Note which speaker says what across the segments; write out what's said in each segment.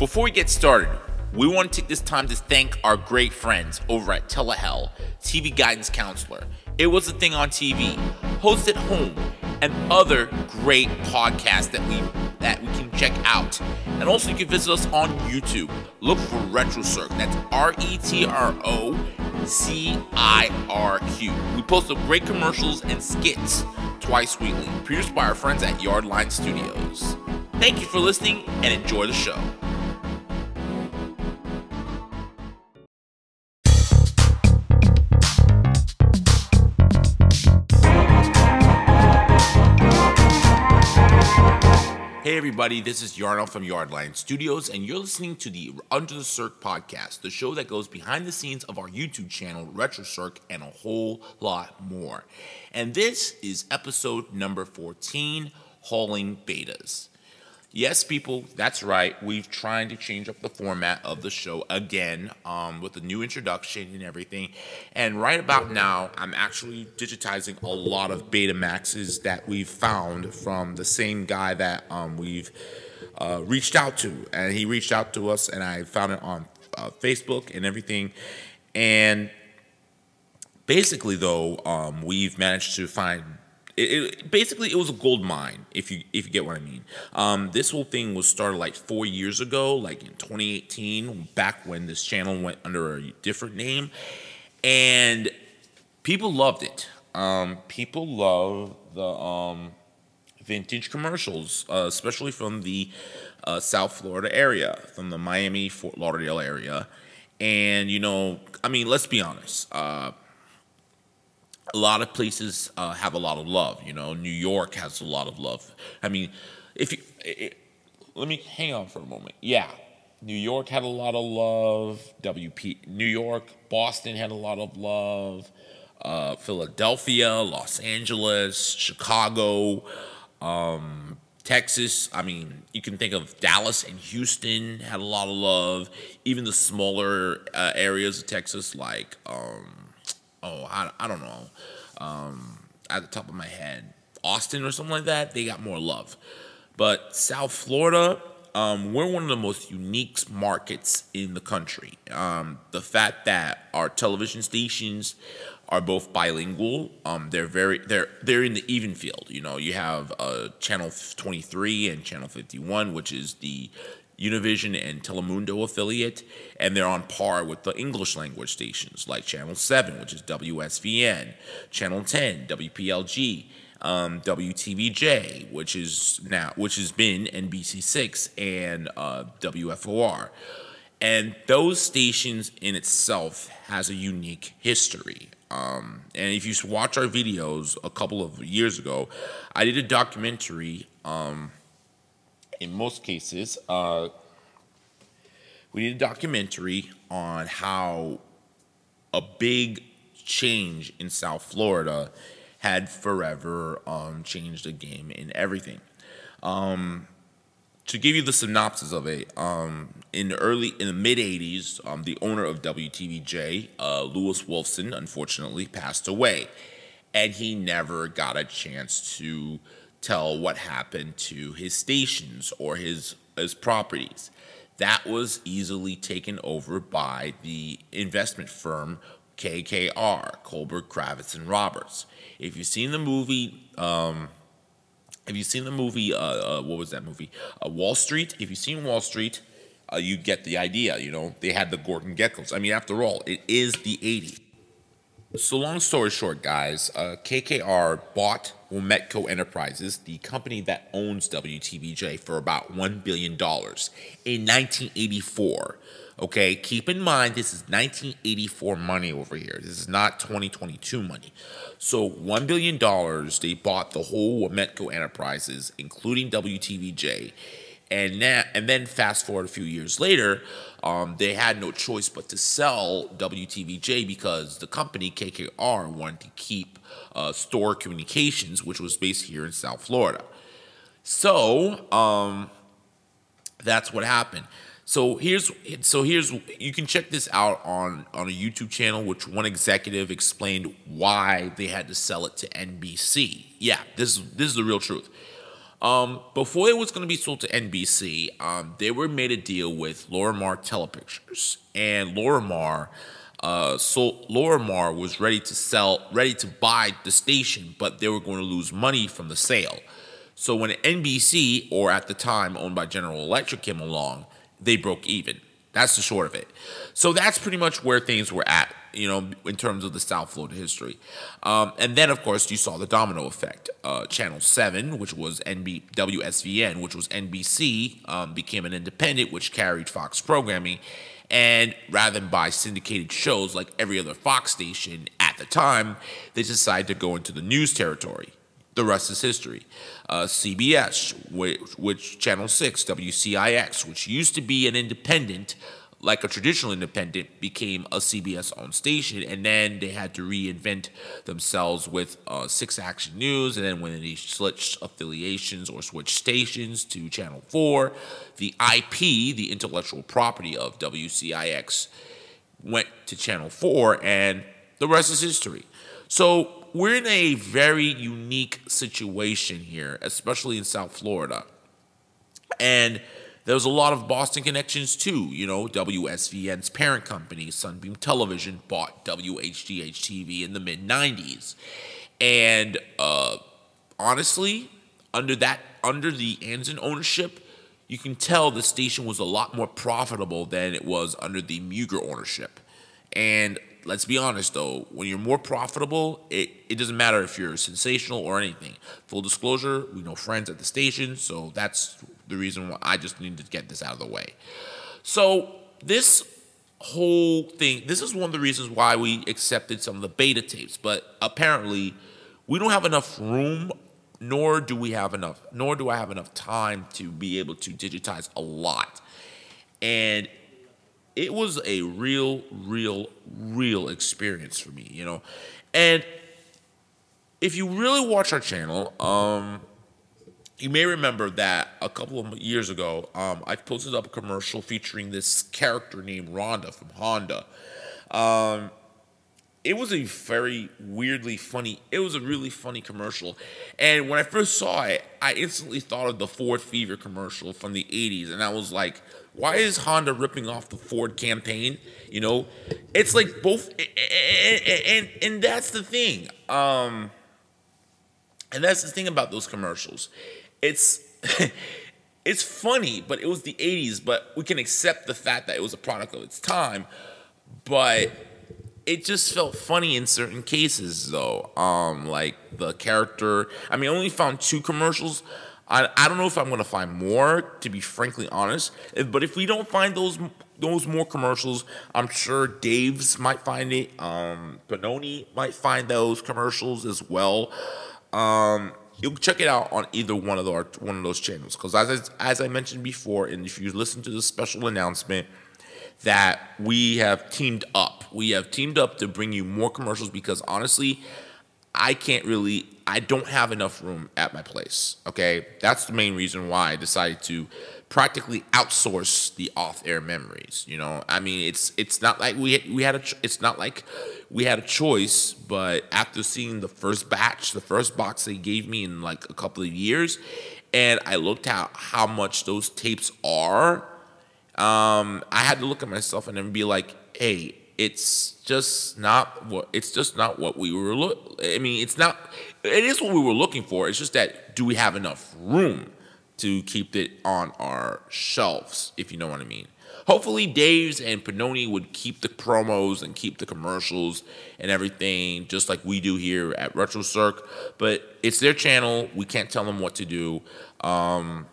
Speaker 1: Before we get started, we want to take this time to thank our great friends over at Telehell, TV Guidance Counselor. It was a thing on TV, Host at Home, and other great podcasts that we that we can check out. And also you can visit us on YouTube. Look for RetroCirq. That's R-E-T-R-O C-I-R-Q. We post some great commercials and skits twice weekly, produced by our friends at Yardline Studios. Thank you for listening and enjoy the show. Hey everybody, this is Yarno from Yardline Studios, and you're listening to the Under the Cirq podcast, the show that goes behind the scenes of our YouTube channel, RetroCirq, and a whole lot more. And this is episode number 14, Hauling Betas. Yes, people, that's right. We've tried to change up the format of the show again um, with a new introduction and everything. And right about now, I'm actually digitizing a lot of Betamaxes that we've found from the same guy that um, we've uh, reached out to. And he reached out to us, and I found it on uh, Facebook and everything. And basically, though, um, we've managed to find it, it, basically it was a gold mine if you if you get what I mean. Um, this whole thing was started like four years ago, like in 2018, back when this channel went under a different name, and people loved it. Um, people love the um, vintage commercials, uh, especially from the uh, South Florida area, from the Miami Fort Lauderdale area, and you know, I mean, let's be honest. Uh, a lot of places uh, have a lot of love. You know, New York has a lot of love. I mean, if you it, let me hang on for a moment. Yeah, New York had a lot of love. WP New York, Boston had a lot of love. Uh, Philadelphia, Los Angeles, Chicago, um, Texas. I mean, you can think of Dallas and Houston had a lot of love. Even the smaller uh, areas of Texas, like um, oh, I, I don't know, um, at the top of my head, Austin or something like that, they got more love. But South Florida, um, we're one of the most unique markets in the country. Um, the fact that our television stations are both bilingual, um, they're very they're they're in the even field. You know, you have uh, channel 23 and channel 51, which is the Univision and Telemundo affiliate, and they're on par with the English language stations like Channel 7, which is WSVN, Channel 10, WPLG, um, WTVJ, which is now which has been NBC6 and uh, WFOR. And those stations in itself has a unique history. Um, and if you watch our videos a couple of years ago, I did a documentary um, in most cases, uh, we need a documentary on how a big change in South Florida had forever um, changed the game in everything. Um, to give you the synopsis of it, um, in the early, in the mid '80s, um, the owner of WTVJ, uh, Lewis Wolfson, unfortunately passed away, and he never got a chance to tell what happened to his stations or his his properties. That was easily taken over by the investment firm KKR, Kohlberg, Kravis, and Roberts. If you've seen the movie, um, you seen the movie? Uh, uh, what was that movie? Uh, Wall Street. If you've seen Wall Street, uh, you get the idea. You know, they had the Gordon Gekkos. I mean, after all, it is the 80s. So, long story short, guys, uh, KKR bought Wometco Enterprises, the company that owns WTVJ, for about $1 billion in 1984. Okay, keep in mind this is 1984 money over here. This is not 2022 money. So, $1 billion, they bought the whole Wometco Enterprises, including WTVJ. And, now, and then fast forward a few years later, um, they had no choice but to sell WTVJ because the company KKR wanted to keep uh, Storer Communications, which was based here in South Florida. So um, that's what happened. So here's so here's you can check this out on on a YouTube channel, which one executive explained why they had to sell it to NBC. Yeah, this this is the real truth. Um, before it was going to be sold to NBC, um, they were made a deal with Lorimar Telepictures, and Lorimar, uh, Lorimar was ready to sell, ready to buy the station, but they were going to lose money from the sale. So when NBC, or at the time owned by General Electric, came along, they broke even. That's the short of it. So that's pretty much where things were at, you know, in terms of the South Florida history. Um, and then, of course, you saw the domino effect. Uh, Channel 7, which was NB- WSVN, which was NBC, um, became an independent, which carried Fox programming. And rather than buy syndicated shows like every other Fox station at the time, they decided to go into the news territory. The rest is history. Uh, CBS, which, which Channel 6, WCIX, which used to be an independent, like a traditional independent, became a CBS owned station. And then they had to reinvent themselves with uh, Six Action News. And then when they switched affiliations or switched stations to Channel 4, the IP, the intellectual property of WCIX, went to Channel 4. And the rest is history. So we're in a very unique situation here, especially in South Florida. And there's a lot of Boston connections too. You know, WSVN's parent company, Sunbeam Television, bought WHDH TV in the mid 90s. And uh, honestly, under that, under the Ansin ownership, you can tell the station was a lot more profitable than it was under the Mugar ownership. And let's be honest though, when you're more profitable, it, it doesn't matter if you're sensational or anything. Full disclosure, we know friends at the station, so that's the reason why I just need to get this out of the way. So this whole thing, this is one of the reasons why we accepted some of the beta tapes, but apparently we don't have enough room nor do we have enough nor do I have enough time to be able to digitize a lot. And it was a real, real, real experience for me, you know. And if you really watch our channel, um, you may remember that a couple of years ago, um, I posted up a commercial featuring this character named Rhonda from Honda. Um, it was a very weirdly funny it was a really funny commercial and when i first saw it i instantly thought of the ford fever commercial from the 80s and i was like why is honda ripping off the ford campaign you know it's like both and and, and that's the thing um and that's the thing about those commercials it's it's funny but it was the 80s but we can accept the fact that it was a product of its time but it just felt funny in certain cases though. Um, like the character. I mean, I only found two commercials. I, I don't know if I'm gonna find more, to be frankly honest. But if we don't find those those more commercials, I'm sure Dave's might find it. Um, Benoni might find those commercials as well. Um, you check it out on either one of the one of those channels. Because as as I mentioned before, and if you listen to the special announcement that we have teamed up. We have teamed up to bring you more commercials because honestly, I can't really, I don't have enough room at my place. Okay, that's the main reason why I decided to practically outsource the off-air memories. You know, I mean, it's it's not like we we had a it's not like we had a choice, but after seeing the first batch, the first box they gave me in like a couple of years, and I looked at how much those tapes are um, I had to look at myself and then be like, hey, it's just not what it's just not what we were look. I mean, it's not. It is what we were looking for. It's just that do we have enough room to keep it on our shelves, if you know what I mean. Hopefully, Dave's and Panoni would keep the promos and keep the commercials and everything, just like we do here at Retro Cirq. But it's their channel. We can't tell them what to do. Um,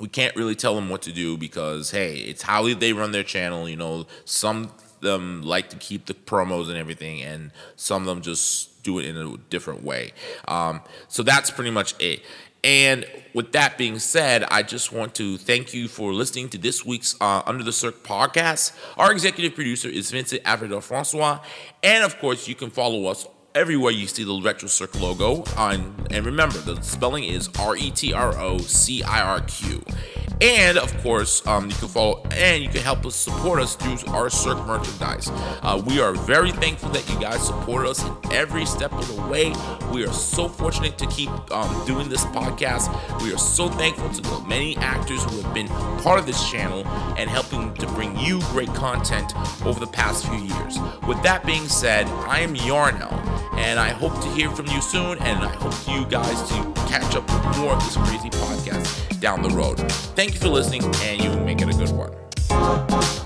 Speaker 1: we can't really tell them what to do because hey, it's how they run their channel. You know, some them like to keep the promos and everything, and some of them just do it in a different way. Um, so that's pretty much it. And with that being said, I just want to thank you for listening to this week's uh, Under the Cirq podcast. Our executive producer is Vincent Avedor Francois. And of course, you can follow us everywhere you see the Retro Cirq logo. On, and remember, the spelling is R E T R O C I R Q. And of course, um, you can follow and you can help us support us through our Cirq merchandise. Uh, we are very thankful that you guys support us every step of the way. We are so fortunate to keep um, doing this podcast. We are so thankful to the many actors who have been part of this channel and helping to bring you great content over the past few years. With that being said, I am Yarnell, and I hope to hear from you soon, and I hope you guys to catch up with more of this crazy podcast down the road. Thank you for listening, and you make it a good one.